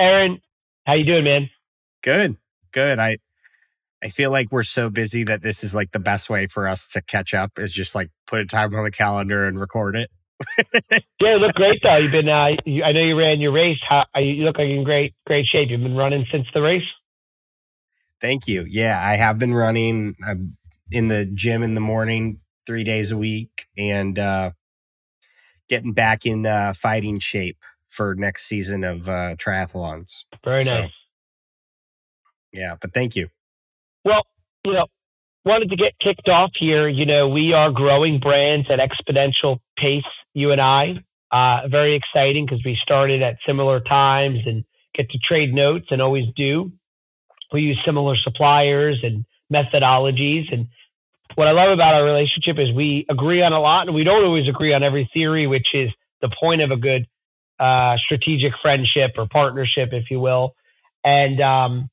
Aaron, how you doing, man? Good, good. I I feel like we're so busy that this is like the best way for us to catch up is just like put a time on the calendar and record it. yeah, you look great though. You've been. Uh, you, I know you ran your race. How, you look like you're in great great shape. You've been running since the race. Thank you. Yeah, I have been running. I'm in the gym in the morning three days a week and uh, getting back in uh, fighting shape for next season of uh, triathlons. Very so, nice. Yeah, but thank you. Well, you know, wanted to get kicked off here. You know, we are growing brands at exponential pace, you and I. Uh, very exciting because we started at similar times and get to trade notes and always do. We use similar suppliers and methodologies. And what I love about our relationship is we agree on a lot and we don't always agree on every theory, which is the point of a good uh, strategic friendship or partnership, if you will. And, um,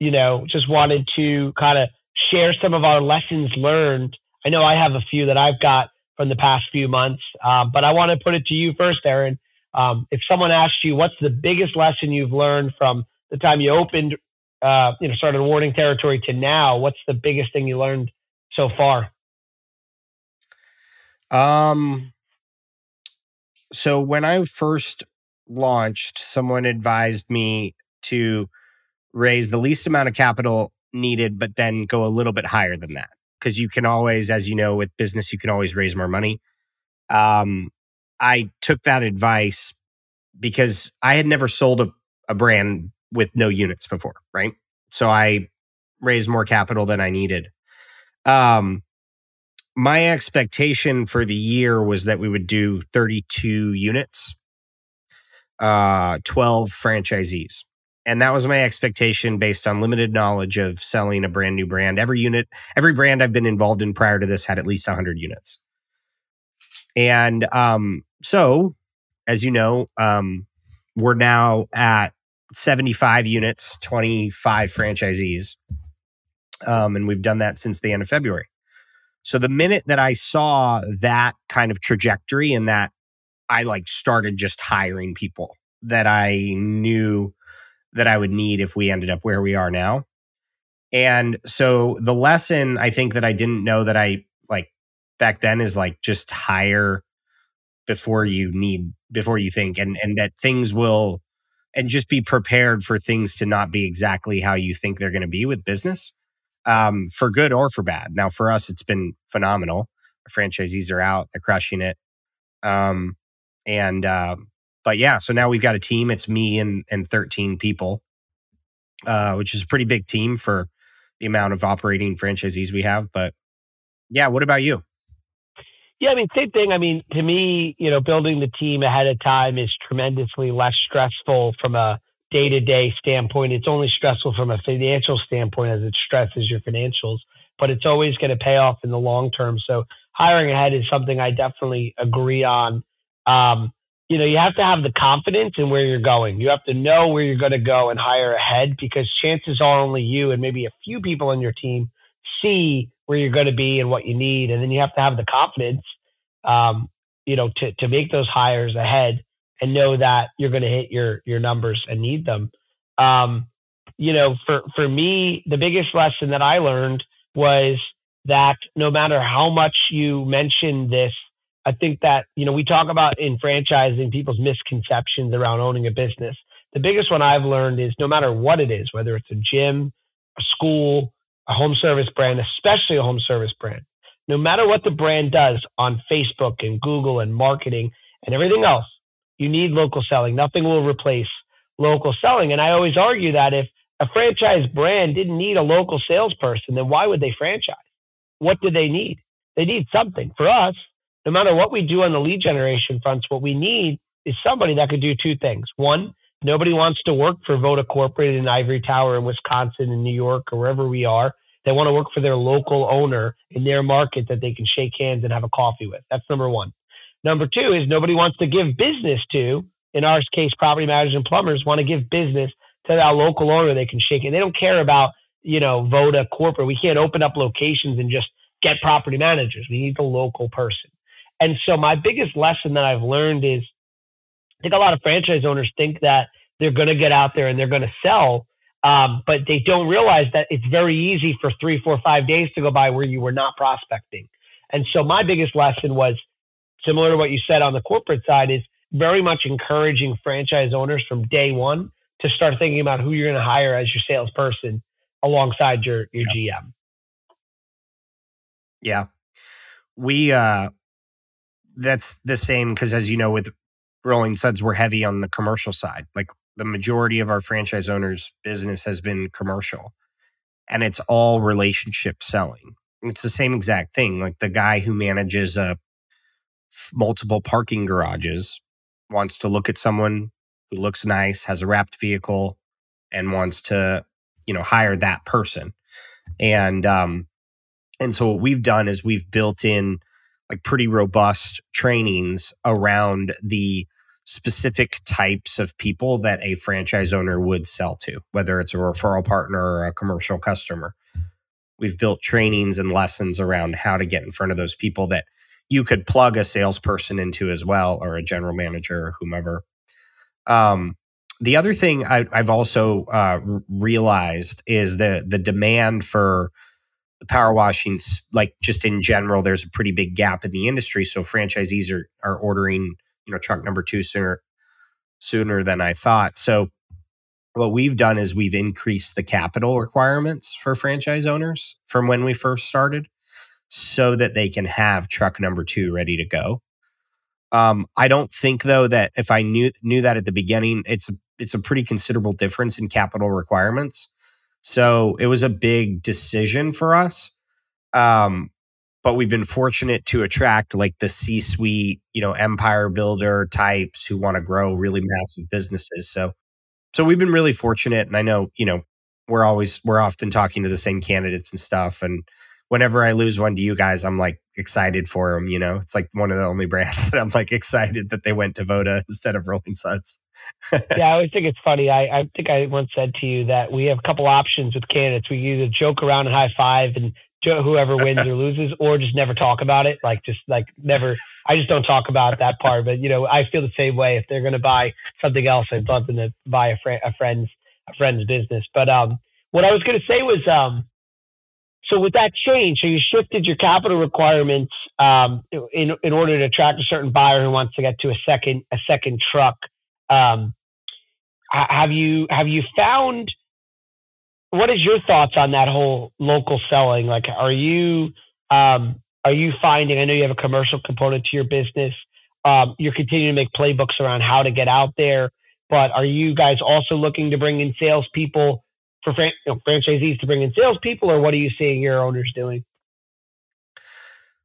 you know, just wanted to kind of share some of our lessons learned. I know I have a few that I've got from the past few months, um, but I want to put it to you first, Aaron. Um, if someone asked you, what's the biggest lesson you've learned from the time you opened, uh, you know, started warning territory to now, what's the biggest thing you learned so far? Um, so when I first launched, someone advised me to raise the least amount of capital needed, but then go a little bit higher than that. Because you can always, as you know, with business, you can always raise more money. Um, I took that advice because I had never sold a, a brand with no units before, right? So I raised more capital than I needed. Um, my expectation for the year was that we would do 32 units, uh, 12 franchisees. And that was my expectation based on limited knowledge of selling a brand new brand. Every unit, every brand I've been involved in prior to this had at least 100 units. And um, so, as you know, um, we're now at 75 units, 25 franchisees. Um, and we've done that since the end of February. So the minute that I saw that kind of trajectory and that I like started just hiring people that I knew that I would need if we ended up where we are now. And so the lesson I think that I didn't know that I like back then is like just hire before you need before you think and and that things will and just be prepared for things to not be exactly how you think they're going to be with business um, for good or for bad. Now, for us, it's been phenomenal. Our franchisees are out, they're crushing it. Um, and, uh, but yeah, so now we've got a team. It's me and, and 13 people, uh, which is a pretty big team for the amount of operating franchisees we have. But yeah, what about you? Yeah, I mean, same thing. I mean, to me, you know, building the team ahead of time is tremendously less stressful from a day to day standpoint. It's only stressful from a financial standpoint as it stresses your financials, but it's always going to pay off in the long term. So hiring ahead is something I definitely agree on. Um, you know, you have to have the confidence in where you're going. You have to know where you're going to go and hire ahead because chances are only you and maybe a few people on your team see where you're going to be and what you need. And then you have to have the confidence, um, you know, to, to make those hires ahead and know that you're going to hit your your numbers and need them. Um, you know, for for me, the biggest lesson that I learned was that no matter how much you mention this, I think that you know we talk about in franchising people's misconceptions around owning a business. The biggest one I've learned is no matter what it is, whether it's a gym, a school, a home service brand, especially a home service brand, no matter what the brand does on Facebook and Google and marketing and everything else, you need local selling. Nothing will replace local selling. And I always argue that if a franchise brand didn't need a local salesperson, then why would they franchise? What do they need? They need something. For us, no matter what we do on the lead generation fronts, what we need is somebody that could do two things. One, nobody wants to work for Voda Corporate in Ivory Tower in Wisconsin, in New York, or wherever we are. They want to work for their local owner in their market that they can shake hands and have a coffee with. That's number one. Number two is nobody wants to give business to, in our case, property managers and plumbers want to give business to that local owner they can shake it. They don't care about, you know, Voda corporate. We can't open up locations and just get property managers. We need the local person. And so my biggest lesson that I've learned is I think a lot of franchise owners think that they're going to get out there and they're going to sell. Um, but they don't realize that it's very easy for three, four, five days to go by where you were not prospecting. And so my biggest lesson was similar to what you said on the corporate side is very much encouraging franchise owners from day one to start thinking about who you're going to hire as your salesperson alongside your your yeah. GM. Yeah. We uh that's the same because as you know with rolling suds we're heavy on the commercial side. Like the majority of our franchise owners business has been commercial and it's all relationship selling. It's the same exact thing. Like the guy who manages a multiple parking garages wants to look at someone who looks nice, has a wrapped vehicle, and wants to, you know, hire that person. And um, and so what we've done is we've built in like pretty robust trainings around the specific types of people that a franchise owner would sell to, whether it's a referral partner or a commercial customer. We've built trainings and lessons around how to get in front of those people that you could plug a salesperson into as well, or a general manager or whomever. Um, the other thing I, have also uh, realized is the the demand for the power washing, like just in general, there's a pretty big gap in the industry. So franchisees are are ordering, you know, truck number two sooner sooner than I thought. So what we've done is we've increased the capital requirements for franchise owners from when we first started so that they can have truck number two ready to go. Um, I don't think though that if I knew knew that at the beginning, it's a, it's a pretty considerable difference in capital requirements. So it was a big decision for us. Um, but we've been fortunate to attract like the C suite, you know, empire builder types who want to grow really massive businesses. So, so we've been really fortunate. And I know, you know, we're always, we're often talking to the same candidates and stuff. And whenever I lose one to you guys, I'm like excited for them. You know, it's like one of the only brands that I'm like excited that they went to Voda instead of Rolling Suds. yeah, I always think it's funny. I, I think I once said to you that we have a couple options with candidates. We either joke around and high five and whoever wins or loses, or just never talk about it. Like just like never. I just don't talk about that part. But you know, I feel the same way. If they're going to buy something else, I'd love them to buy a, friend, a friend's a friend's business. But um, what I was going to say was um, so with that change, so you shifted your capital requirements um, in in order to attract a certain buyer who wants to get to a second a second truck. Um, have you have you found what is your thoughts on that whole local selling? Like, are you um, are you finding? I know you have a commercial component to your business. Um, you're continuing to make playbooks around how to get out there, but are you guys also looking to bring in salespeople for fran- you know, franchisees to bring in salespeople, or what are you seeing your owners doing?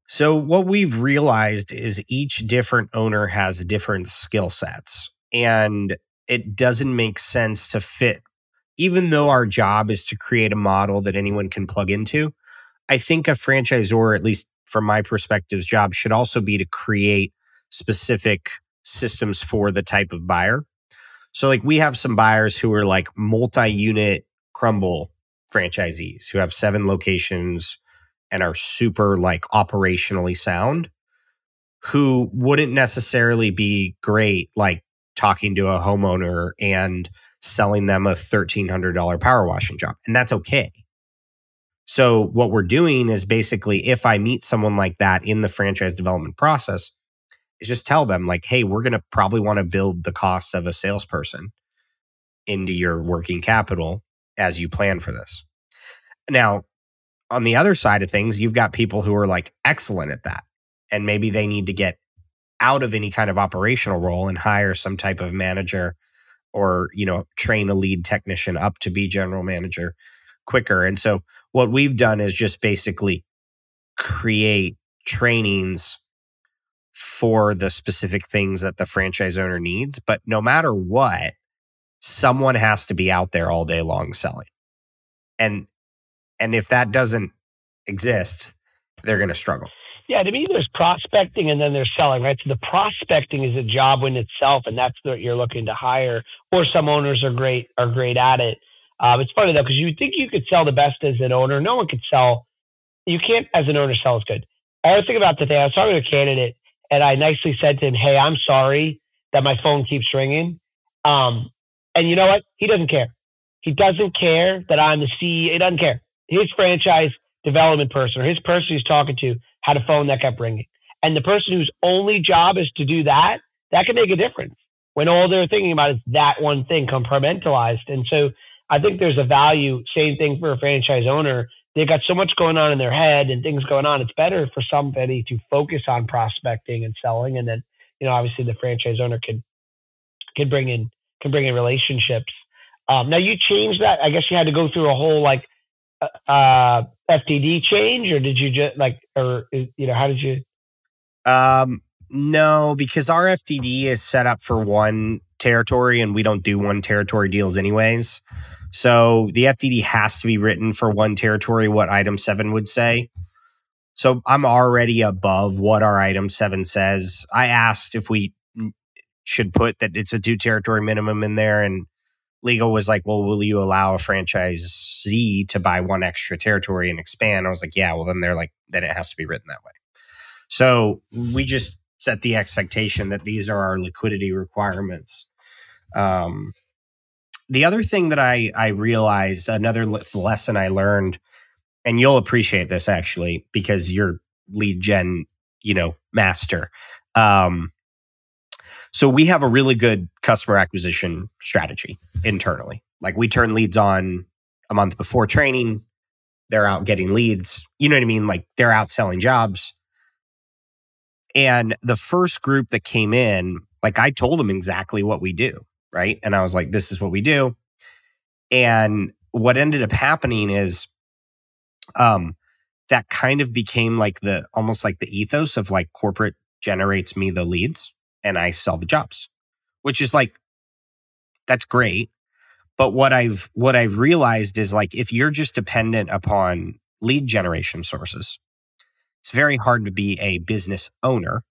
So, what we've realized is each different owner has different skill sets, and it doesn't make sense to fit, even though our job is to create a model that anyone can plug into. I think a franchisor, at least from my perspective's job, should also be to create specific systems for the type of buyer. So, like, we have some buyers who are like multi unit Crumbl franchisees who have seven locations and are super like operationally sound who wouldn't necessarily be great like talking to a homeowner and selling them a $1300 power washing job and that's okay. So what we're doing is basically if i meet someone like that in the franchise development process is just tell them like hey we're going to probably want to build the cost of a salesperson into your working capital as you plan for this. Now, on the other side of things, you've got people who are like excellent at that. And maybe they need to get out of any kind of operational role and hire some type of manager or, you know, train a lead technician up to be general manager quicker. And so what we've done is just basically create trainings for the specific things that the franchise owner needs. But no matter what, someone has to be out there all day long selling. And and if that doesn't exist, they're going to struggle. Yeah, to me, there's prospecting and then there's selling, right? So the prospecting is a job in itself, and that's what you're looking to hire. Or some owners are great are great at it. Um, it's funny though because you think you could sell the best as an owner. No one could sell. You can't as an owner sell as good. I was thinking about today. I was talking to a candidate, and I nicely said to him, "Hey, I'm sorry that my phone keeps ringing. Um, And you know what? He doesn't care. He doesn't care that I'm the CEO. He doesn't care. His franchise development person or his person he's talking to had a phone that kept ringing. And the person whose only job is to do that, that can make a difference when all they're thinking about is that one thing compartmentalized. And so I think there's a value, same thing for a franchise owner. They've got so much going on in their head and things going on. It's better for somebody to focus on prospecting and selling. And then, you know, obviously the franchise owner can can bring in can bring in relationships. Um, now you changed that. I guess you had to go through a whole like uh, uh FDD change, or did you just like, or you know, how did you? Um, no, because our FDD is set up for one territory, and we don't do one territory deals anyways. So the FDD has to be written for one territory. What item seven would say. So I'm already above what our item seven says. I asked if we should put that it's a two territory minimum in there, and legal was like, well, will you allow a franchisee to buy one extra territory and expand? I was like, yeah, well, then they're like, then it has to be written that way. So we just set the expectation that these are our liquidity requirements. Um, the other thing that I, I realized, another lesson I learned, and you'll appreciate this actually because you're lead gen, you know, master. Um, so we have a really good customer acquisition strategy internally. Like we turn leads on a month before training. They're out getting leads. You know what I mean? Like they're out selling jobs. And the first group that came in, like I told them exactly what we do. Right. And I was like, this is what we do. And what ended up happening is um that kind of became like the almost like the ethos of like corporate generates me the leads and I sell the jobs, which is like, that's great. But what I've, what I've realized is like, if you're just dependent upon lead generation sources, it's very hard to be a business owner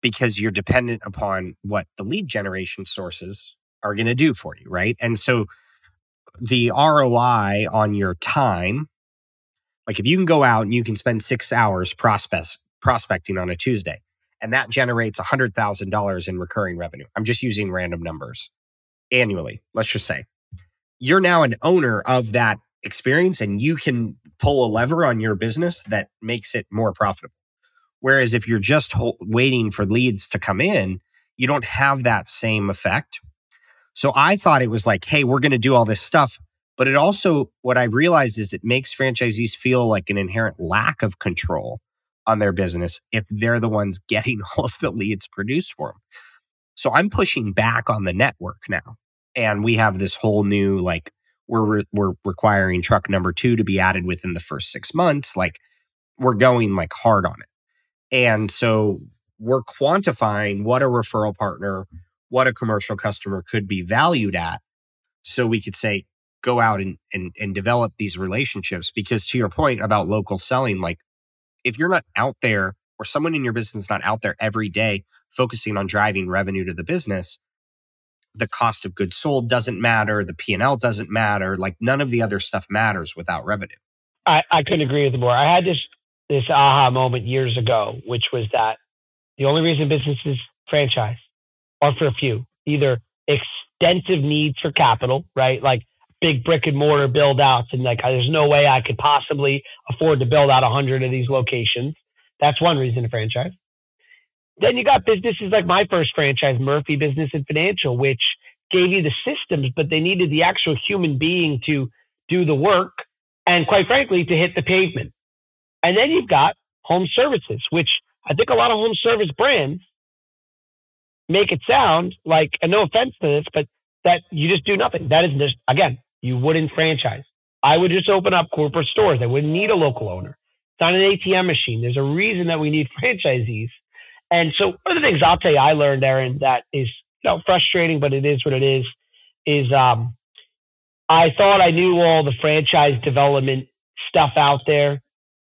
because you're dependent upon what the lead generation sources are going to do for you. Right. And so the ROI on your time, like if you can go out and you can spend six hours prospect, prospecting on a Tuesday, and that generates $100,000 in recurring revenue. I'm just using random numbers annually, let's just say. You're now an owner of that experience and you can pull a lever on your business that makes it more profitable. Whereas if you're just ho- waiting for leads to come in, you don't have that same effect. So I thought it was like, hey, we're going to do all this stuff. But it also, what I've realized is it makes franchisees feel like an inherent lack of control on their business if they're the ones getting all of the leads produced for them. So I'm pushing back on the network now. And we have this whole new like we're re- we're requiring truck number 2 to be added within the first 6 months like we're going like hard on it. And so we're quantifying what a referral partner, what a commercial customer could be valued at so we could say go out and, and and develop these relationships because to your point about local selling like if you're not out there or someone in your business is not out there every day focusing on driving revenue to the business, the cost of goods sold doesn't matter, the P&L doesn't matter, like none of the other stuff matters without revenue. I, I couldn't agree with you more. I had this this aha moment years ago, which was that the only reason businesses franchise are for a few, either extensive needs for capital, right? Like big brick and mortar build outs and like there's no way I could possibly afford to build out hundred of these locations. That's one reason to franchise. Then you got businesses like my first franchise, Murphy Business and Financial, which gave you the systems, but they needed the actual human being to do the work and quite frankly to hit the pavement. And then you've got home services, which I think a lot of home service brands make it sound like, and no offense to this, but that you just do nothing. That is just, again, you wouldn't franchise. I would just open up corporate stores. I wouldn't need a local owner. It's not an ATM machine. There's a reason that we need franchisees. And so one of the things I'll tell you I learned, Aaron, that is you know frustrating, but it is what it is, is um, I thought I knew all the franchise development stuff out there.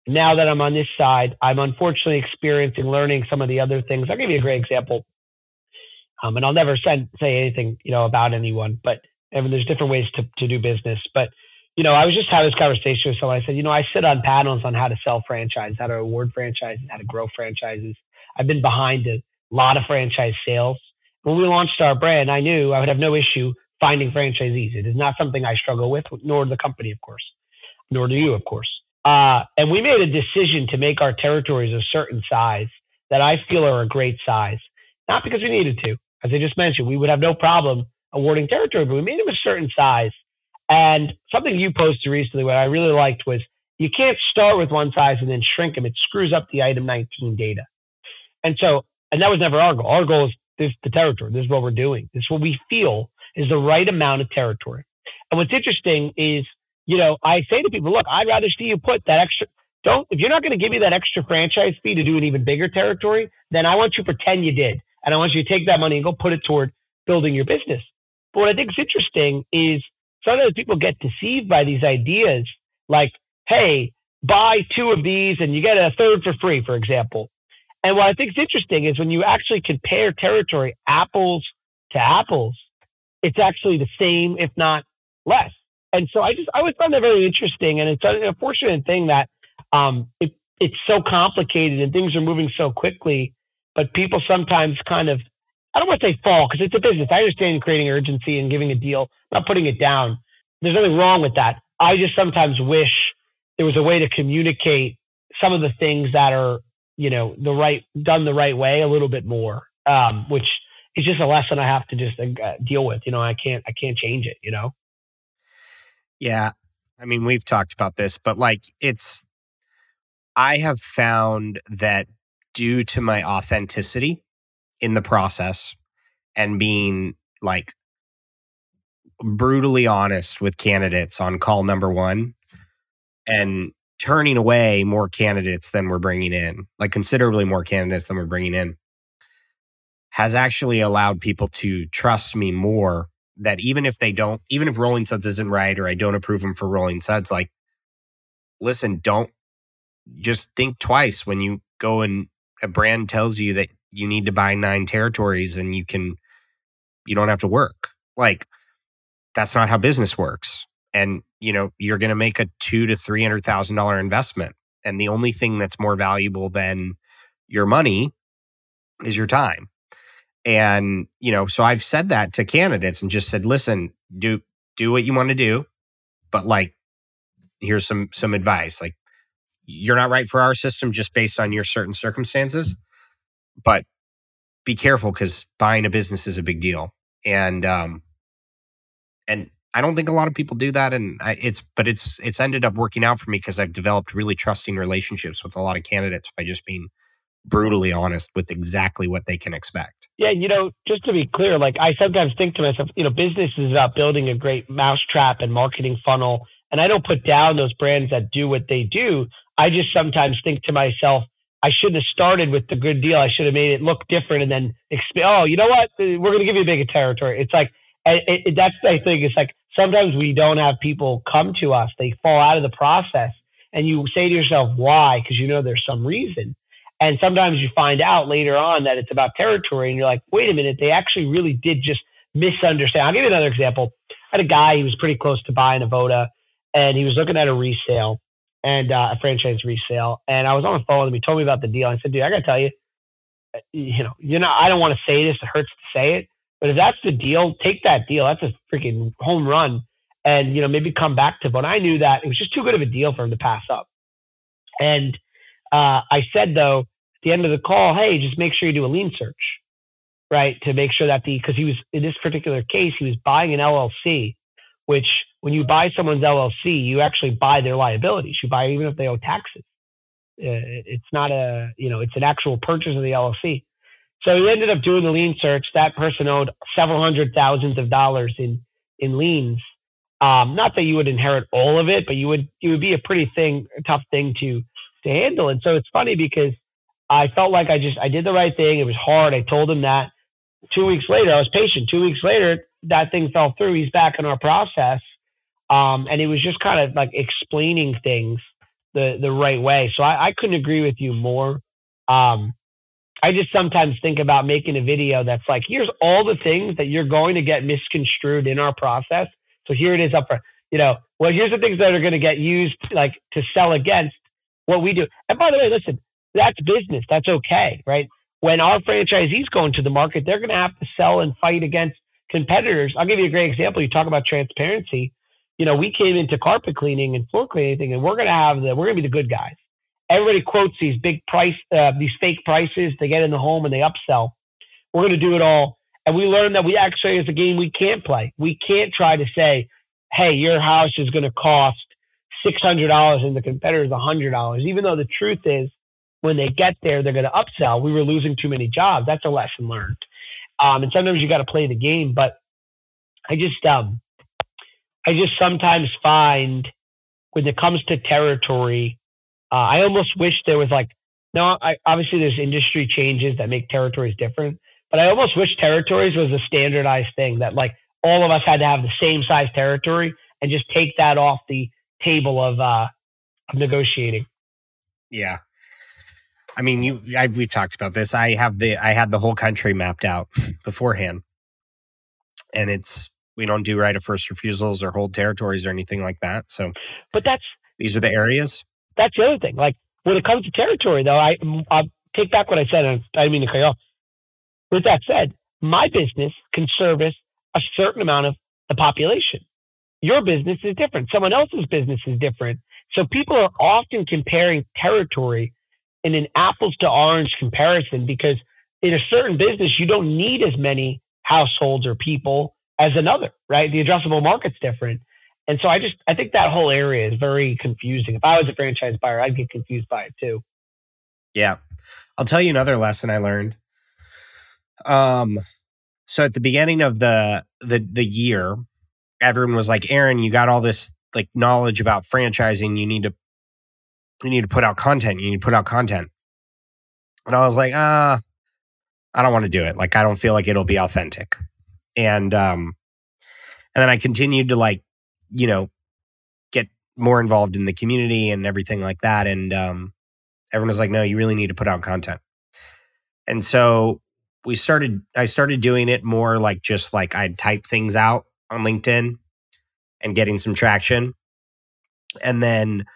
Now that I'm on this side, I'm unfortunately experiencing learning some of the other things. I'll give you a great example. Um, and I'll never send, say anything, you know, about anyone, but and there's different ways to, to do business. But, you know, I was just having this conversation with someone. I said, you know, I sit on panels on how to sell franchise, how to award franchises, how to grow franchises. I've been behind a lot of franchise sales. When we launched our brand, I knew I would have no issue finding franchisees. It is not something I struggle with, nor the company, of course, nor do you, of course. Uh, and we made a decision to make our territories a certain size that I feel are a great size, not because we needed to. As I just mentioned, we would have no problem awarding territory, but we made them a certain size. And something you posted recently, what I really liked was you can't start with one size and then shrink them. It screws up the item 19 data. And so, and that was never our goal. Our goal is this the territory. This is what we're doing. This is what we feel is the right amount of territory. And what's interesting is, you know, I say to people, look, I'd rather see you put that extra. Don't if you're not going to give me that extra franchise fee to do an even bigger territory, then I want you to pretend you did, and I want you to take that money and go put it toward building your business. But what I think is interesting is sometimes people get deceived by these ideas, like, hey, buy two of these and you get a third for free, for example. And what I think is interesting is when you actually compare territory apples to apples, it's actually the same, if not less. And so I just I always found that very interesting, and it's an unfortunate thing that um, it, it's so complicated and things are moving so quickly, but people sometimes kind of I don't want to say fall because it's a business. I understand creating urgency and giving a deal, not putting it down. There's nothing wrong with that. I just sometimes wish there was a way to communicate some of the things that are you know the right done the right way a little bit more um, which is just a lesson i have to just uh, deal with you know i can't i can't change it you know yeah i mean we've talked about this but like it's i have found that due to my authenticity in the process and being like brutally honest with candidates on call number one and turning away more candidates than we're bringing in, like considerably more candidates than we're bringing in, has actually allowed people to trust me more. That even if they don't, even if Rolling Suds isn't right or I don't approve them for Rolling Suds, like, listen, don't just think twice when you go and a brand tells you that you need to buy nine territories and you can, you don't have to work. Like, that's not how business works. And you know you're going to make a two to three hundred thousand dollar investment. And the only thing that's more valuable than your money is your time. And you know so i've said that to candidates and just said listen do do what you want to do but like here's some some advice. Like you're not right for our system just based on your certain circumstances but be careful because buying a business is a big deal and um and I don't think a lot of people do that, and I, it's but it's it's ended up working out for me because I've developed really trusting relationships with a lot of candidates by just being brutally honest with exactly what they can expect. Yeah, you know, just to be clear, like I sometimes think to myself, you know, business is about building a great mousetrap and marketing funnel, and I don't put down those brands that do what they do. I just sometimes think to myself, I shouldn't have started with the good deal. I should have made it look different and then exp- oh, you know what? We're going to give you a bigger territory. It's like it, it, that's the thing. It's like sometimes we don't have people come to us. They fall out of the process. And you say to yourself, why? Because you know there's some reason. And sometimes you find out later on that it's about territory and you're like, wait a minute, they actually really did just misunderstand. I'll give you another example. I had a guy, he was pretty close to buying a Voda and he was looking at a resale and uh, a franchise resale. And I was on the phone with him. He told me about the deal. I said, dude, I got to tell you, you know, you know, I don't want to say this. It hurts to say it, but if that's the deal, take that deal. That's a freaking home run. And, you know, maybe come back to, but I knew that it was just too good of a deal for him to pass up. And uh, I said, though, at the end of the call, hey, just make sure you do a lien search, right? To make sure that the, because he was, in this particular case, he was buying an LLC, which when you buy someone's LLC, you actually buy their liabilities. You buy even if they owe taxes. Uh, it's not a, you know, it's an actual purchase of the LLC. So he ended up doing the lien search. That person owed several hundred thousands of dollars in in liens. Um, not that you would inherit all of it, but you would it would be a pretty thing, a tough thing to to handle. And so it's funny because I felt like I just I did the right thing. It was hard. I told him that. Two weeks later, I was patient. Two weeks later, that thing fell through. He's back in our process, um, and it was just kind of like explaining things the the right way. So I, I couldn't agree with you more. Um, I just sometimes think about making a video that's like, here's all the things that you're going to get misconstrued in our process. So here it is up for, you know, well, here's the things that are going to get used like to sell against what we do. And by the way, listen, that's business. That's okay, right? When our franchisees go into the market, they're going to have to sell and fight against competitors, I'll give you a great example. You talk about transparency. You know, we came into carpet cleaning and floor cleaning, and we're going to have the, we're going to be the good guys. Everybody quotes these big price, uh, these fake prices. They get in the home and they upsell. We're going to do it all. And we learned that we actually, it's a game we can't play. We can't try to say, hey, your house is going to cost $600 and the competitor's $100. Even though the truth is, when they get there, they're going to upsell. We were losing too many jobs. That's a lesson learned. Um, and sometimes you got to play the game. But I just, um, I just sometimes find when it comes to territory, uh, I almost wish there was like, no, I, obviously there's industry changes that make territories different, but I almost wish territories was a standardized thing that like all of us had to have the same size territory and just take that off the table of, uh, of negotiating. Yeah. I mean, you, I, we talked about this. I have the, I had the whole country mapped out beforehand, and it's we don't do right of first refusals or hold territories or anything like that. So, but that's these are the areas. That's the other thing. Like when it comes to territory, though, I mm, I take back what I said. And I didn't mean to cut you off. With that said, my business can service a certain amount of the population. Your business is different. Someone else's business is different. So people are often comparing territory in an apples to orange comparison because in a certain business, you don't need as many households or people as another, right? The addressable market's different. And so I just, I think that whole area is very confusing. If I was a franchise buyer, I'd get confused by it too. Yeah. I'll tell you another lesson I learned. Um, so at the beginning of the, the, the year, everyone was like, Aaron, you got all this like knowledge about franchising. You need to you need to put out content. You need to put out content. And I was like, ah, uh, I don't want to do it. Like, I don't feel like it'll be authentic. And, um, and then I continued to like, you know, get more involved in the community and everything like that. And, um, everyone was like, no, you really need to put out content. And so we started, I started doing it more like just like I'd type things out on LinkedIn and getting some traction. And then,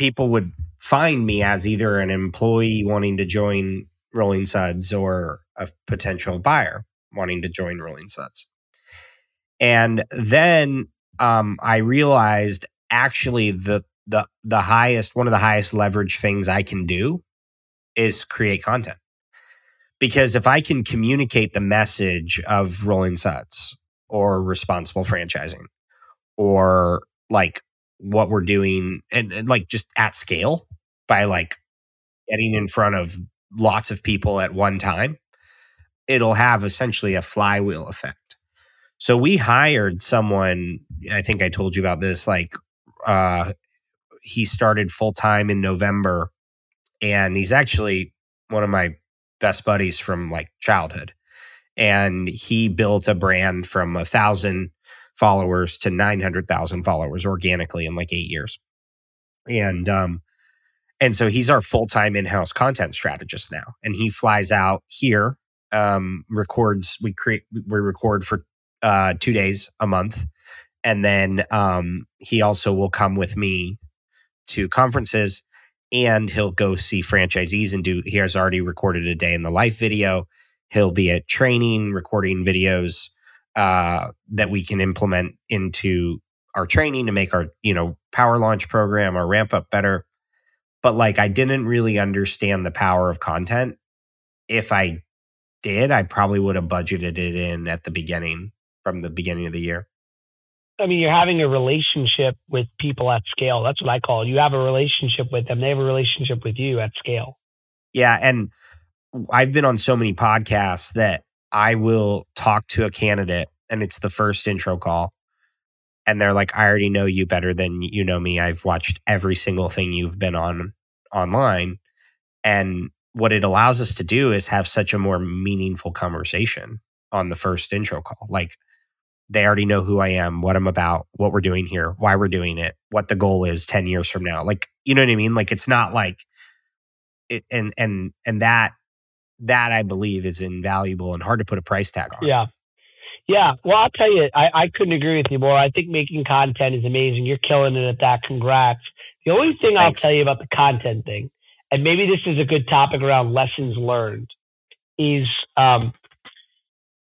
people would find me as either an employee wanting to join Rolling Suds or a potential buyer wanting to join Rolling Suds. And then um, I realized actually the the the highest one of the highest leverage things I can do is create content. Because if I can communicate the message of Rolling Suds or responsible franchising or like what we're doing and, and like just at scale by like getting in front of lots of people at one time, it'll have essentially a flywheel effect. So we hired someone, I think I told you about this, like uh he started full time in November and he's actually one of my best buddies from like childhood. And he built a brand from a thousand followers to 900,000 followers organically in like 8 years. And um and so he's our full-time in-house content strategist now and he flies out here um records we create we record for uh 2 days a month. And then um he also will come with me to conferences and he'll go see franchisees and do he has already recorded a day in the life video. He'll be at training recording videos uh, that we can implement into our training to make our you know power launch program or ramp up better. But like i didn't really understand the power of content if i did i probably would have budgeted it in at the beginning from the beginning of the year i mean you're having a relationship with people at scale that's what i call it you have a relationship with them they have a relationship with you at scale yeah and i've been on so many podcasts that I will talk to a candidate and it's the first intro call. And they're like, I already know you better than you know me. I've watched every single thing you've been on online. And what it allows us to do is have such a more meaningful conversation on the first intro call. Like they already know who I am, what I'm about, what we're doing here, why we're doing it, what the goal is 10 years from now. Like, you know what I mean? Like it's not like it and and and that that I believe is invaluable and hard to put a price tag on. Yeah. Yeah. Well, I'll tell you, I, I couldn't agree with you more. I think making content is amazing. You're killing it at that. Congrats. The only thing Thanks. I'll tell you about the content thing, and maybe this is a good topic around lessons learned, is um,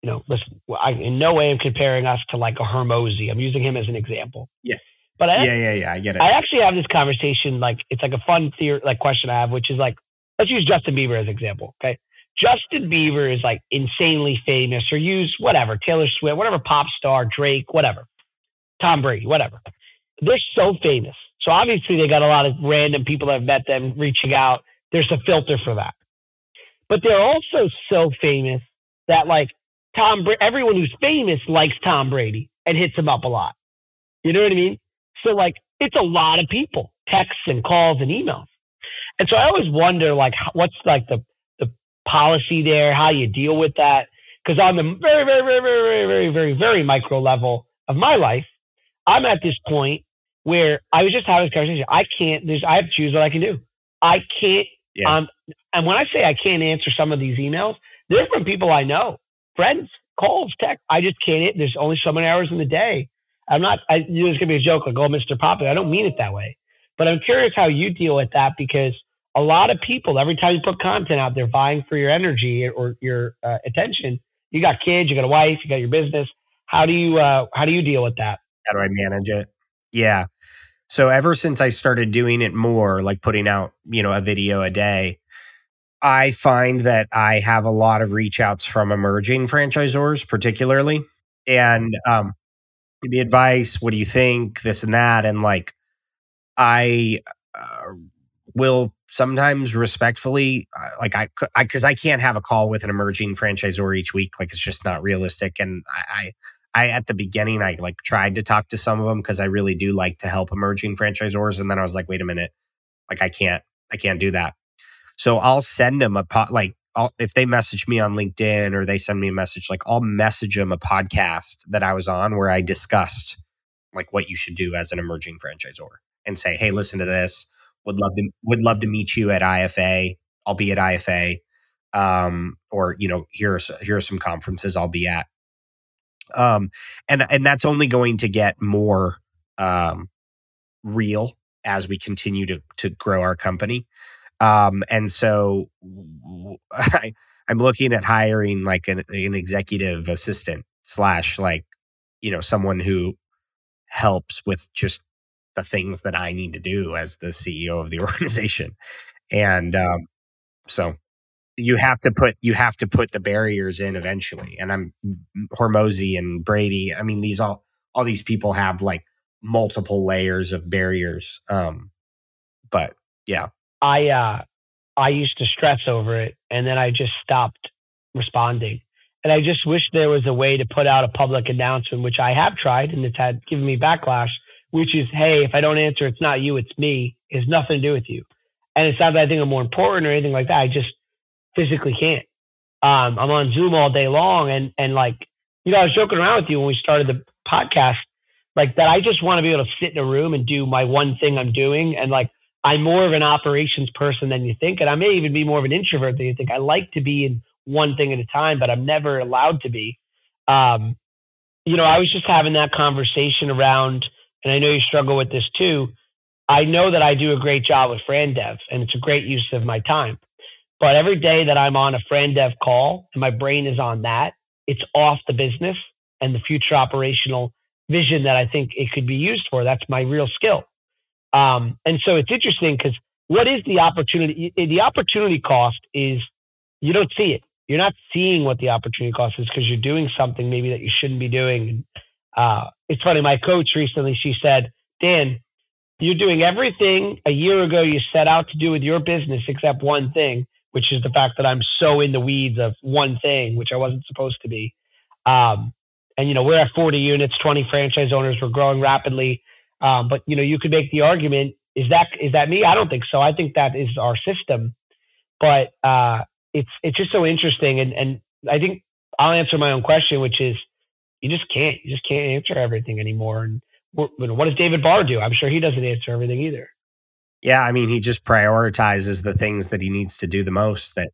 you know, listen, I, in no way am comparing us to like a Hormozi. I'm using him as an example. Yeah. But I, yeah, yeah, yeah. I get it. I actually have this conversation, like it's like a fun theory, like question I have, which is like, let's use Justin Bieber as an example. Okay. Justin Bieber is like insanely famous or use whatever, Taylor Swift, whatever pop star, Drake, whatever, Tom Brady, whatever. They're so famous. So obviously they got a lot of random people that have met them reaching out. There's a filter for that. But they're also so famous that like Tom, everyone who's famous likes Tom Brady and hits him up a lot. You know what I mean? So like it's a lot of people, texts and calls and emails. And so I always wonder like what's like the the policy there, how you deal with that. Because on the very, very, very, very, very, very, very, very micro level of my life, I'm at this point where I was just having this conversation. I can't. There's. I have to choose what I can do. I can't. Yeah. Um, and when I say I can't answer some of these emails, they're from people I know, friends, calls, text. I just can't. There's only so many hours in the day. I'm not. I, you know, it's gonna be a joke like, "Oh, Mr. Poppy." I don't mean it that way, but I'm curious how you deal with that because a lot of people, every time you put content out, they're vying for your energy or your uh, attention. You got kids, you got a wife, you got your business. How do you uh, how do you deal with that? How do I manage it? Yeah. So ever since I started doing it more, like putting out, you know, a video a day, I find that I have a lot of reach outs from emerging franchisors, particularly. And um, the advice, what do you think, this and that. And like, I uh, will sometimes respectfully, uh, like, I, I, cause I can't have a call with an emerging franchisor each week. Like, it's just not realistic. And I, I, I at the beginning, I like tried to talk to some of them because I really do like to help emerging franchisors. And then I was like, wait a minute, like, I can't, I can't do that. So I'll send them a pot, like I'll, if they message me on LinkedIn or they send me a message, like I'll message them a podcast that I was on where I discussed like what you should do as an emerging franchisor and say, hey, listen to this. Would love to would love to meet you at IFA. I'll be at IFA, um, or you know, here are here are some conferences I'll be at. Um, and and that's only going to get more um, real as we continue to to grow our company. Um, and so I, I'm looking at hiring like an, an executive assistant slash like, you know, someone who helps with just the things that I need to do as the CEO of the organization. And um, so you have to put you have to put the barriers in eventually. And I'm Hormozi and Brady. I mean, these all all these people have like multiple layers of barriers. Um, but yeah, I uh, I used to stress over it, and then I just stopped responding. And I just wish there was a way to put out a public announcement, which I have tried, and it's had given me backlash. Which is, hey, if I don't answer, it's not you, it's me. It's nothing to do with you. And it's not that I think I'm more important or anything like that. I just physically can't. Um, I'm on Zoom all day long, and and like you know, I was joking around with you when we started the podcast, like that. I just want to be able to sit in a room and do my one thing I'm doing, and like I'm more of an operations person than you think. And I may even be more of an introvert than you think. I like to be in one thing at a time, but I'm never allowed to be. Um, you know, I was just having that conversation around, and I know you struggle with this too. I know that I do a great job with Fran Dev, and it's a great use of my time. But every day that I'm on a Fran Dev call and my brain is on that, it's off the business and the future operational vision that I think it could be used for. That's my real skill. Um, and so it's interesting because what is the opportunity? The opportunity cost is you don't see it. You're not seeing what the opportunity cost is because you're doing something maybe that you shouldn't be doing. Uh, it's funny. My coach recently, she said, Dan, you're doing everything a year ago you set out to do with your business except one thing, which is the fact that I'm so in the weeds of one thing, which I wasn't supposed to be. Um, and, you know, we're at 40 units, 20 franchise owners. We're growing rapidly. Um, but you know, you could make the argument: is that is that me? I don't think so. I think that is our system. But uh, it's it's just so interesting, and and I think I'll answer my own question, which is you just can't you just can't answer everything anymore. And what, what does David Barr do? I'm sure he doesn't answer everything either. Yeah, I mean, he just prioritizes the things that he needs to do the most that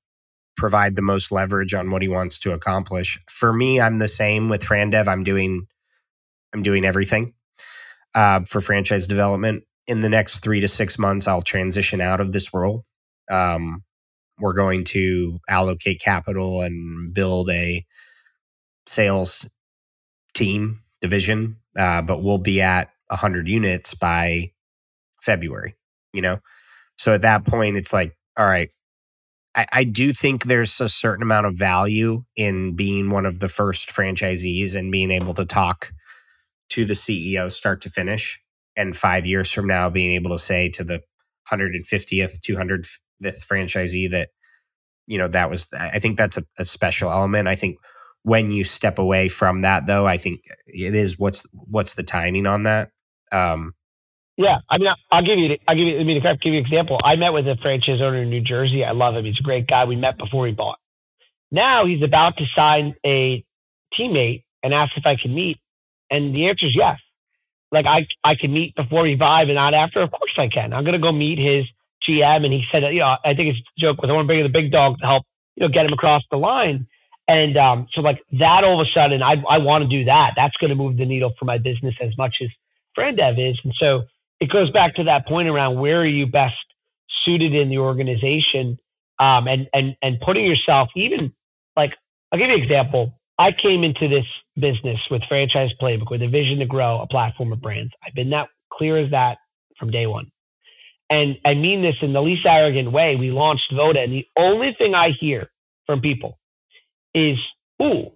provide the most leverage on what he wants to accomplish. For me, I'm the same with FranDev. I'm doing I'm doing everything uh, for franchise development. In the next three to six months, I'll transition out of this role. Um, we're going to allocate capital and build a sales team division, uh, but we'll be at 100 units by February, you know? So at that point, it's like, all right, I, I, do think there's a certain amount of value in being one of the first franchisees and being able to talk to the CEO start to finish. And five years from now, being able to say to the 150th, 200th franchisee that, you know, that was, I think that's a, a special element. I think when you step away from that though, I think it is what's, what's the timing on that? Um, yeah, I mean, I'll give you, I'll give you, I mean, if I'll give you an example. I met with a franchise owner in New Jersey. I love him. He's a great guy. We met before he bought. Now he's about to sign a teammate and asked if I can meet. And the answer is yes. Like I, I can meet before he vibe and not after. Of course I can. I'm going to go meet his GM. And he said, you know, I think it's a joke with I want to bring the big dog to help, you know, get him across the line. And um, so like that all of a sudden, I, I want to do that. That's going to move the needle for my business as much as FranDev is. And so it goes back to that point around where are you best suited in the organization um, and, and, and putting yourself even like, I'll give you an example. I came into this business with Franchise Playbook with a vision to grow a platform of brands. I've been that clear as that from day one. And I mean this in the least arrogant way. We launched Voda, and the only thing I hear from people is, "Ooh,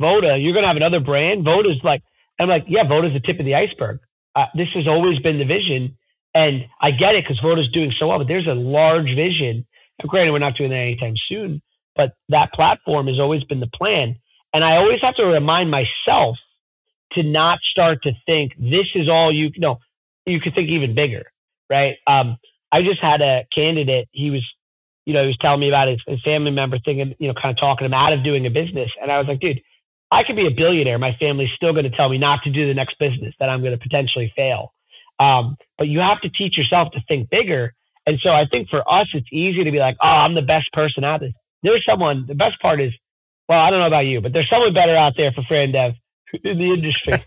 Voda, you're going to have another brand." Voda's like, I'm like, "Yeah, Voda's the tip of the iceberg." Uh, this has always been the vision, and I get it because Voda's doing so well. But there's a large vision. And granted, we're not doing that anytime soon, but that platform has always been the plan. And I always have to remind myself to not start to think this is all you know. You could think even bigger, right? Um, I just had a candidate. He was, you know, he was telling me about his, his family member thinking, you know, kind of talking him out of doing a business. And I was like, dude, I could be a billionaire. My family's still going to tell me not to do the next business that I'm going to potentially fail. Um, but you have to teach yourself to think bigger. And so I think for us, it's easy to be like, oh, I'm the best person out there. There's someone, the best part is well, I don't know about you, but there's someone better out there for FranDev in the industry.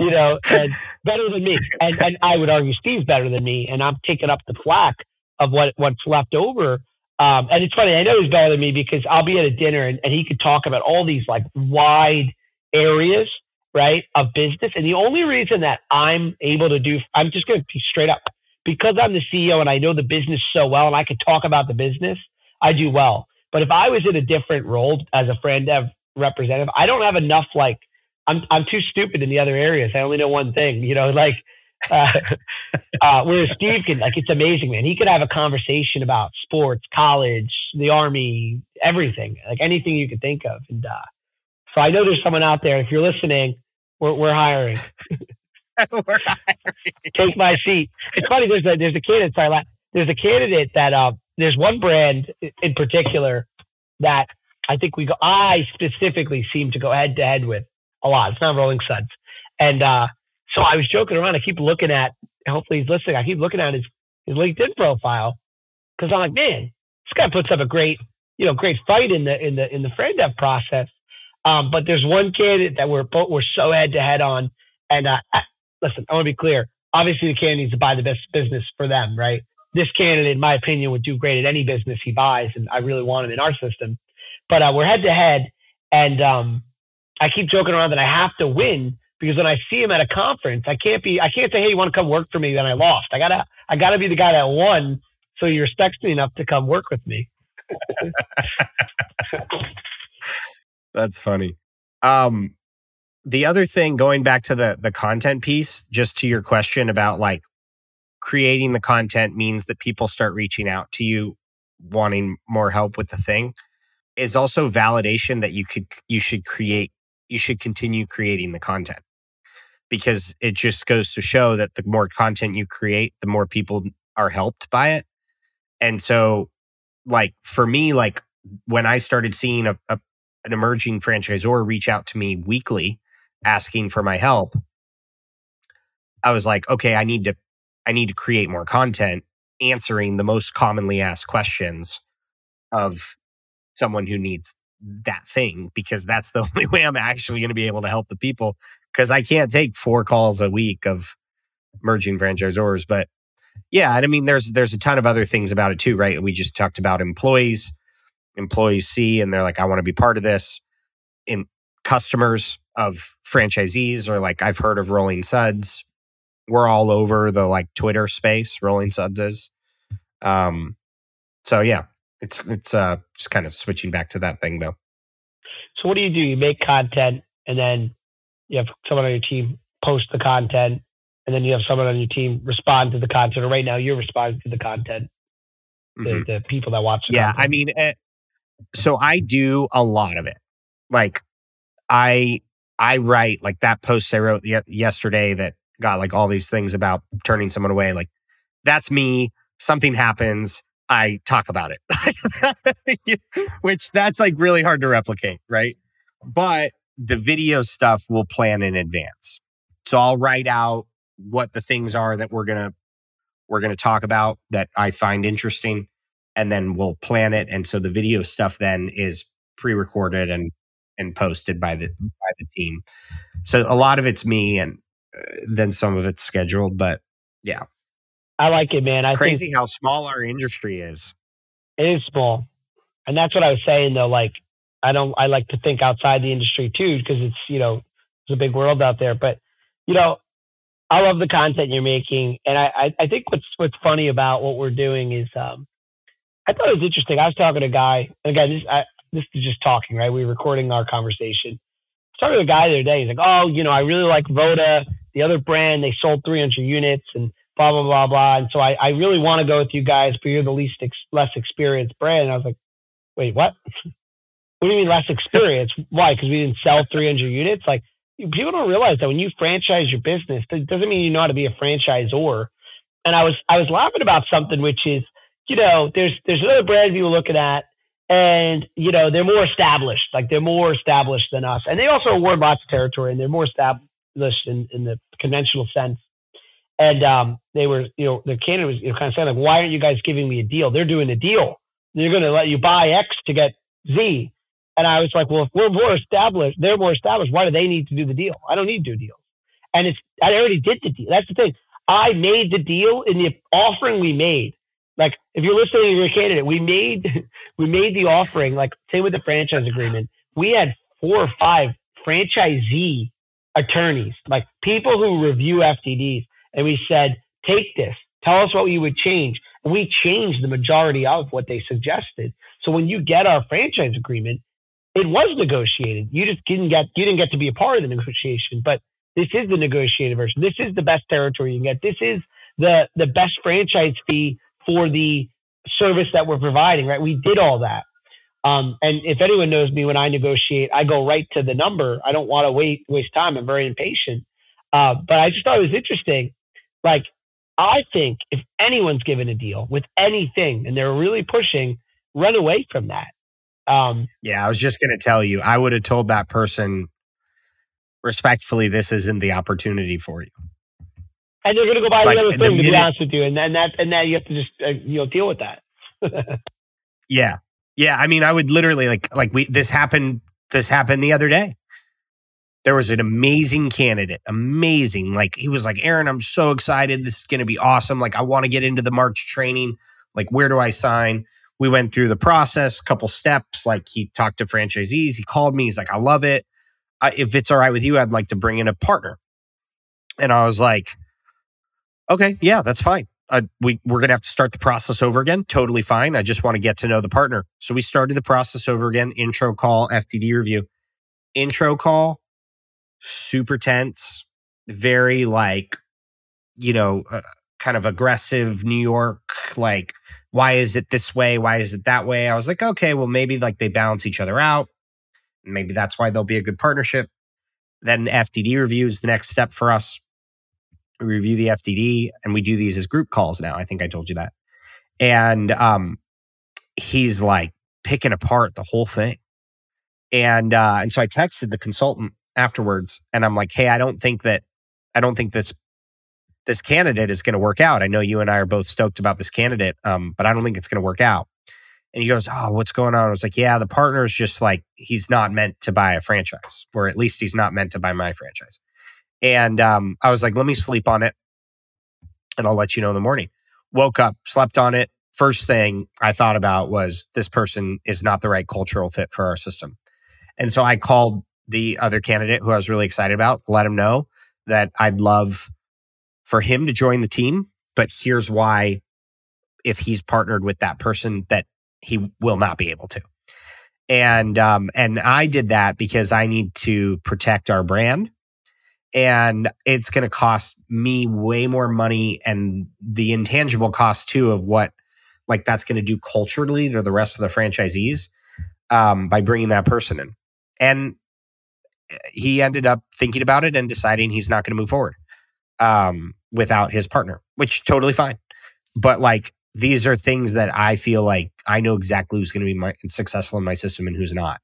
you know, and better than me. And, and I would argue Steve's better than me, and I'm taking up the flack of what what's left over. Um, and it's funny, I know he's better than me because I'll be at a dinner and, and he could talk about all these like wide areas, right, of business. And the only reason that I'm able to do, I'm just going to be straight up because I'm the CEO and I know the business so well and I could talk about the business, I do well. But if I was in a different role as a FranDev representative, I don't have enough like I'm I'm too stupid in the other areas. I only know one thing, you know, like uh, uh, whereas Steve can like it's amazing, man. He could have a conversation about sports, college, the army, everything, like anything you could think of. And uh, so I know there's someone out there. If you're listening, we're we're hiring. we're hiring. Take my seat. It's funny. There's a there's a candidate. Sorry, there's a candidate that uh, there's one brand in particular that I think we go, I specifically seem to go head to head with a lot. It's not Rolling Suds. And uh, so I was joking around. I keep looking at, hopefully he's listening. I keep looking at his, his LinkedIn profile because I'm like, man, this guy puts up a great, you know, great fight in the, in the, in the FranDev process. Um, but there's one candidate that we're both, we're so head to head on. And uh, listen, I want to be clear. Obviously the candidate needs to buy the best business for them, right? this candidate, in my opinion, would do great at any business he buys, and I really want him in our system. But uh, we're head to head, and um, I keep joking around that I have to win because when I see him at a conference, I can't be, I can't say, "Hey, you want to come work for me?" Then I lost. I gotta, I gotta be the guy that won, so he respects me enough to come work with me. That's funny. Um, the other thing, going back to the the content piece, just to your question about like creating the content means that people start reaching out to you wanting more help with the thing is also validation that you could you should create you should continue creating the content because it just goes to show that the more content you create the more people are helped by it. And so like for me like when i started seeing a, a an emerging franchisor reach out to me weekly asking for my help i was like okay i need to I need to create more content answering the most commonly asked questions of someone who needs that thing because that's the only way I'm actually going to be able to help the people because I can't take four calls a week of merging franchisors but yeah and I mean there's there's a ton of other things about it too right we just talked about employees employees see and they're like, I want to be part of this. In customers of franchisees are like, I've heard of Rolling Suds. We're all over the like Twitter space, Rolling Suds is. Um, so yeah, it's it's uh just kind of switching back to that thing though. So what do you do? You make content and then you have someone on your team post the content and then you have someone on your team respond to the content. Or right now you're responding to the content, the, mm-hmm. the people that watch. It. Yeah, content. I mean, uh, so I do a lot of it. Like I I write like that post I wrote y- yesterday that got like all these things about turning someone away. Like that's me. Something happens. I talk about it, which that's like really hard to replicate, right? But the video stuff will plan in advance. So I'll write out what the things are that we're going to we're going to talk about that I find interesting and then we'll plan it and so the video stuff then is pre-recorded and and posted by the by the team. So a lot of it's me and uh, then some of it's scheduled, but yeah. I like it, man. It's I crazy how small our industry is. It is small. And that's what I was saying though like I don't I like to think outside the industry too because it's, you know, it's a big world out there, but you know, I love the content you're making, and I, I, I think what's what's funny about what we're doing is um, I thought it was interesting. I was talking to a guy, and again, this I, this is just talking, right? We were recording our conversation. I was talking to a guy the other day. He's like, "Oh, you know, I really like Voda, the other brand. They sold 300 units, and blah blah blah blah. And so I, I really want to go with you guys, but you're the least ex- less experienced brand." And I was like, "Wait, what? what do you mean less experience? Why? Because we didn't sell 300 units? Like, people don't realize that when you franchise your business, that doesn't mean you know how to be a franchisor. And I was I was laughing about something which is, you know, there's there's another brand you were looking at, and you know they're more established, like they're more established than us, and they also award lots of territory, and they're more established in, in the conventional sense. And um, they were, you know, the candidate was you know, kind of saying like, why aren't you guys giving me a deal? They're doing a deal. They're going to let you buy X to get Z. And I was like, well, if we're more established, they're more established. Why do they need to do the deal? I don't need to do deals. And it's, I already did the deal. That's the thing. I made the deal in the offering we made. Like, if you're listening to your candidate, we made, we made the offering, like, same with the franchise agreement, we had four or five franchisee attorneys, like people who review FDDs. And we said, take this, tell us what you would change. And we changed the majority of what they suggested. So when you get our franchise agreement, it was negotiated. You just didn't get you didn't get to be a part of the negotiation, but this is the negotiated version. This is the best territory you can get. This is the the best franchise fee for the service that we're providing. Right? We did all that. Um, and if anyone knows me, when I negotiate, I go right to the number. I don't want to wait waste time. I'm very impatient. Uh, but I just thought it was interesting. Like I think if anyone's given a deal with anything and they're really pushing, run away from that. Um, yeah, I was just going to tell you, I would have told that person respectfully, this isn't the opportunity for you. And they're going to go buy like, the other thing, to be honest with you, and then that and that you have to just uh, you know deal with that. yeah, yeah. I mean, I would literally like like we this happened this happened the other day. There was an amazing candidate, amazing. Like he was like, Aaron, I'm so excited. This is going to be awesome. Like I want to get into the March training. Like where do I sign? we went through the process, a couple steps. Like he talked to franchisees. He called me. He's like, I love it. Uh, if it's all right with you, I'd like to bring in a partner. And I was like, okay, yeah, that's fine. Uh, we we're gonna have to start the process over again. Totally fine. I just want to get to know the partner. So we started the process over again. Intro call, FDD review. Intro call, super tense, very like, you know, uh, kind of aggressive New York, like why is it this way? Why is it that way? I was like, okay, well, maybe like they balance each other out. Maybe that's why they'll be a good partnership. Then FDD review is the next step for us. We review the FDD and we do these as group calls now. I think I told you that. And um, he's like picking apart the whole thing. And uh, and so I texted the consultant afterwards and I'm like, hey, I don't think that I don't think this this candidate is going to work out. I know you and I are both stoked about this candidate, um, but I don't think it's going to work out. And he goes, Oh, what's going on? I was like, Yeah, the partner is just like, he's not meant to buy a franchise, or at least he's not meant to buy my franchise. And um, I was like, Let me sleep on it and I'll let you know in the morning. Woke up, slept on it, first thing I thought about was this person is not the right cultural fit for our system. And so I called the other candidate who I was really excited about, let him know that I'd love for him to join the team, but here's why if he's partnered with that person that he will not be able to. And um and I did that because I need to protect our brand and it's going to cost me way more money and the intangible cost too of what like that's going to do culturally to the rest of the franchisees um, by bringing that person in and he ended up thinking about it and deciding he's not going to move forward um, without his partner which totally fine but like these are things that i feel like i know exactly who's going to be my, successful in my system and who's not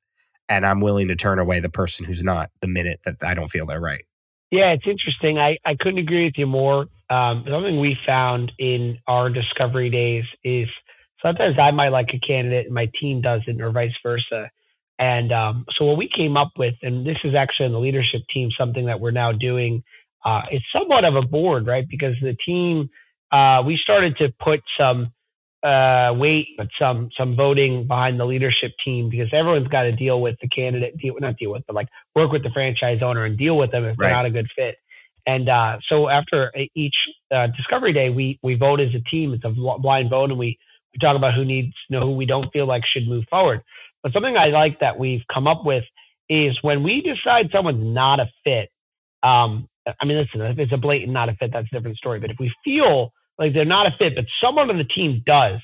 and i'm willing to turn away the person who's not the minute that i don't feel they're right yeah, it's interesting. I, I couldn't agree with you more. Um, something we found in our discovery days is sometimes I might like a candidate and my team doesn't, or vice versa. And um, so what we came up with, and this is actually in the leadership team, something that we're now doing. Uh, it's somewhat of a board, right? Because the team, uh, we started to put some uh, weight, but some some voting behind the leadership team because everyone's got to deal with the candidate, deal not deal with them, like work with the franchise owner and deal with them if they're not a good fit. And uh, so after each uh, discovery day, we we vote as a team. It's a blind vote, and we we talk about who needs, you know, who we don't feel like should move forward. But something I like that we've come up with is when we decide someone's not a fit. Um, I mean, listen, if it's a blatant not a fit, that's a different story. But if we feel like they're not a fit, but someone on the team does,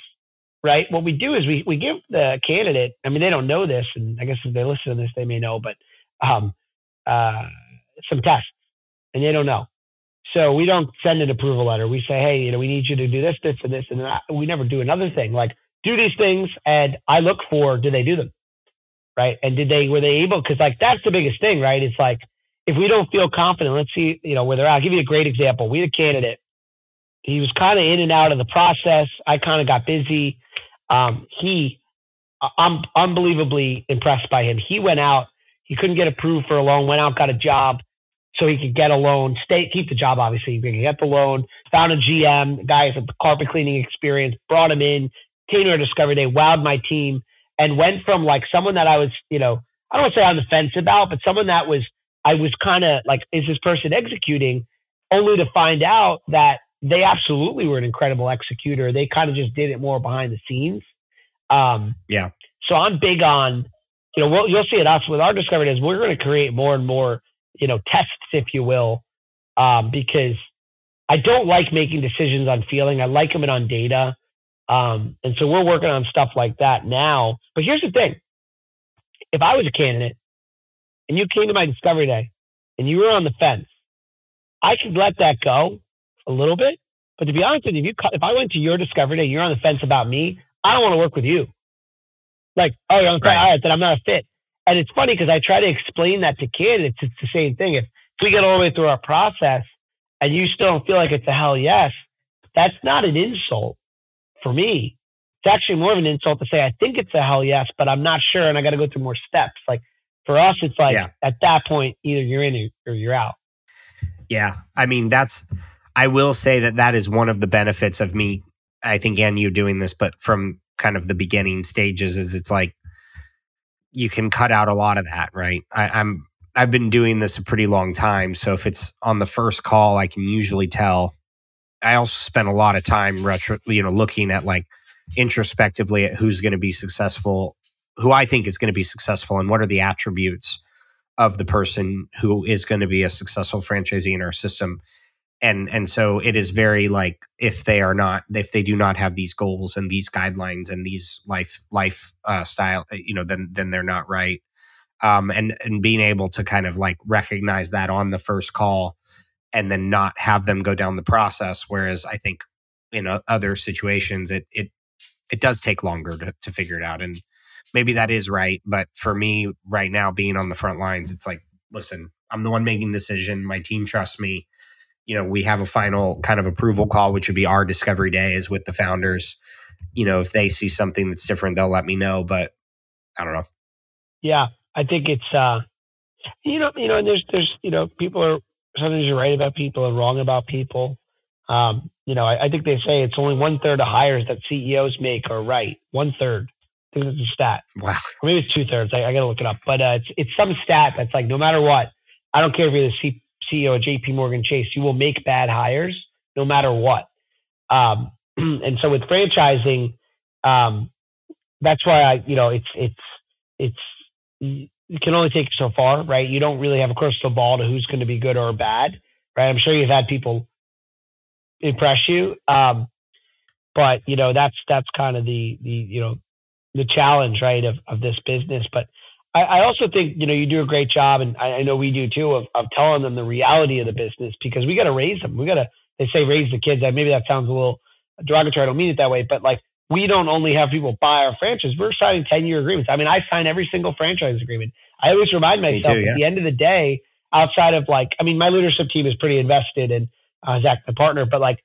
right? What we do is we we give the candidate. I mean, they don't know this, and I guess if they listen to this, they may know, but um, uh, some tests, and they don't know. So we don't send an approval letter. We say, hey, you know, we need you to do this, this, and this, and that. We never do another thing like do these things, and I look for do they do them, right? And did they were they able? Because like that's the biggest thing, right? It's like if we don't feel confident, let's see, you know, where they're at. I'll give you a great example. We had a candidate he was kind of in and out of the process. I kind of got busy. Um, he, I'm unbelievably impressed by him. He went out. He couldn't get approved for a loan. Went out, got a job, so he could get a loan. Stay, keep the job. Obviously, he could get the loan. Found a GM, guy a carpet cleaning experience. Brought him in. Our discovery day. Wowed my team, and went from like someone that I was, you know, I don't want to say on the fence about, but someone that was, I was kind of like, is this person executing? Only to find out that they absolutely were an incredible executor. They kind of just did it more behind the scenes. Um, yeah. So I'm big on, you know, we'll, you'll see it us with our discovery is we're going to create more and more, you know, tests, if you will, um, because I don't like making decisions on feeling. I like them on data. Um, and so we're working on stuff like that now. But here's the thing. If I was a candidate and you came to my discovery day and you were on the fence, I could let that go a little bit. But to be honest with you, if, you, if I went to your discovery day, and you're on the fence about me, I don't want to work with you. Like, oh, you're on the fence. Right. All right, then I'm not a fit. And it's funny because I try to explain that to candidates. It's the same thing. If, if we get all the way through our process and you still don't feel like it's a hell yes, that's not an insult for me. It's actually more of an insult to say, I think it's a hell yes, but I'm not sure and I got to go through more steps. Like for us, it's like yeah. at that point, either you're in or you're out. Yeah. I mean, that's I will say that that is one of the benefits of me. I think, and you doing this, but from kind of the beginning stages, is it's like you can cut out a lot of that, right? I, I'm I've been doing this a pretty long time, so if it's on the first call, I can usually tell. I also spend a lot of time retro, you know, looking at like introspectively at who's going to be successful, who I think is going to be successful, and what are the attributes of the person who is going to be a successful franchisee in our system. And and so it is very like if they are not if they do not have these goals and these guidelines and these life life uh, style uh, you know then then they're not right. Um and and being able to kind of like recognize that on the first call and then not have them go down the process whereas i think in other situations it it it does take longer to, to figure it out and maybe that is right but for me right now being on the front lines it's like listen i'm the one making the decision my team trusts me you know, we have a final kind of approval call, which would be our discovery days with the founders. You know, if they see something that's different, they'll let me know. But I don't know. Yeah, I think it's uh, you know, you know, and there's there's you know, people are sometimes you're right about people and wrong about people. Um, you know, I, I, think they say it's only one third of hires that CEOs make are right. One third. I think that's a stat. Wow. Or maybe it's two thirds. I, I got to look it up. But uh, it's it's some stat that's like no matter what, I don't care if you're the C- CEO of J.P. Morgan Chase, you will make bad hires no matter what. Um, and so with franchising, um, that's why I, you know, it's it's it's you can only take so far, right? You don't really have a crystal ball to who's going to be good or bad, right? I'm sure you've had people impress you, um, but you know that's that's kind of the the you know the challenge, right, of of this business. But I, I also think you know you do a great job, and I, I know we do too, of of telling them the reality of the business because we got to raise them. We got to they say raise the kids. Maybe that sounds a little derogatory. I don't mean it that way, but like we don't only have people buy our franchise, we're signing 10 year agreements. I mean, I sign every single franchise agreement. I always remind myself too, yeah. at the end of the day, outside of like, I mean, my leadership team is pretty invested in uh, Zach, the partner, but like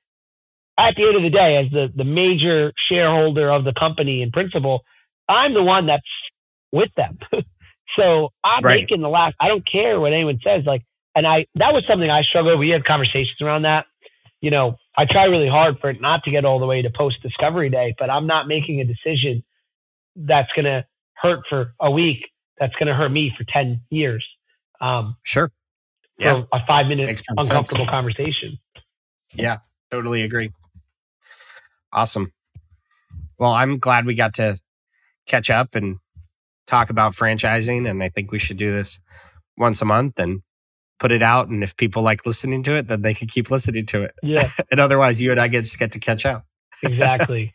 at the end of the day, as the, the major shareholder of the company and principal, I'm the one that's with them. so I'm right. making the last, I don't care what anyone says. Like, and I, that was something I struggled. We had conversations around that. You know, I try really hard for it not to get all the way to post discovery day, but I'm not making a decision that's going to hurt for a week. That's going to hurt me for 10 years. Um, sure. Yeah. a five minute uncomfortable sense. conversation. Yeah, totally agree. Awesome. Well, I'm glad we got to catch up and talk about franchising. And I think we should do this once a month and put it out, and if people like listening to it, then they can keep listening to it. Yeah. and otherwise, you and I get just get to catch up. exactly.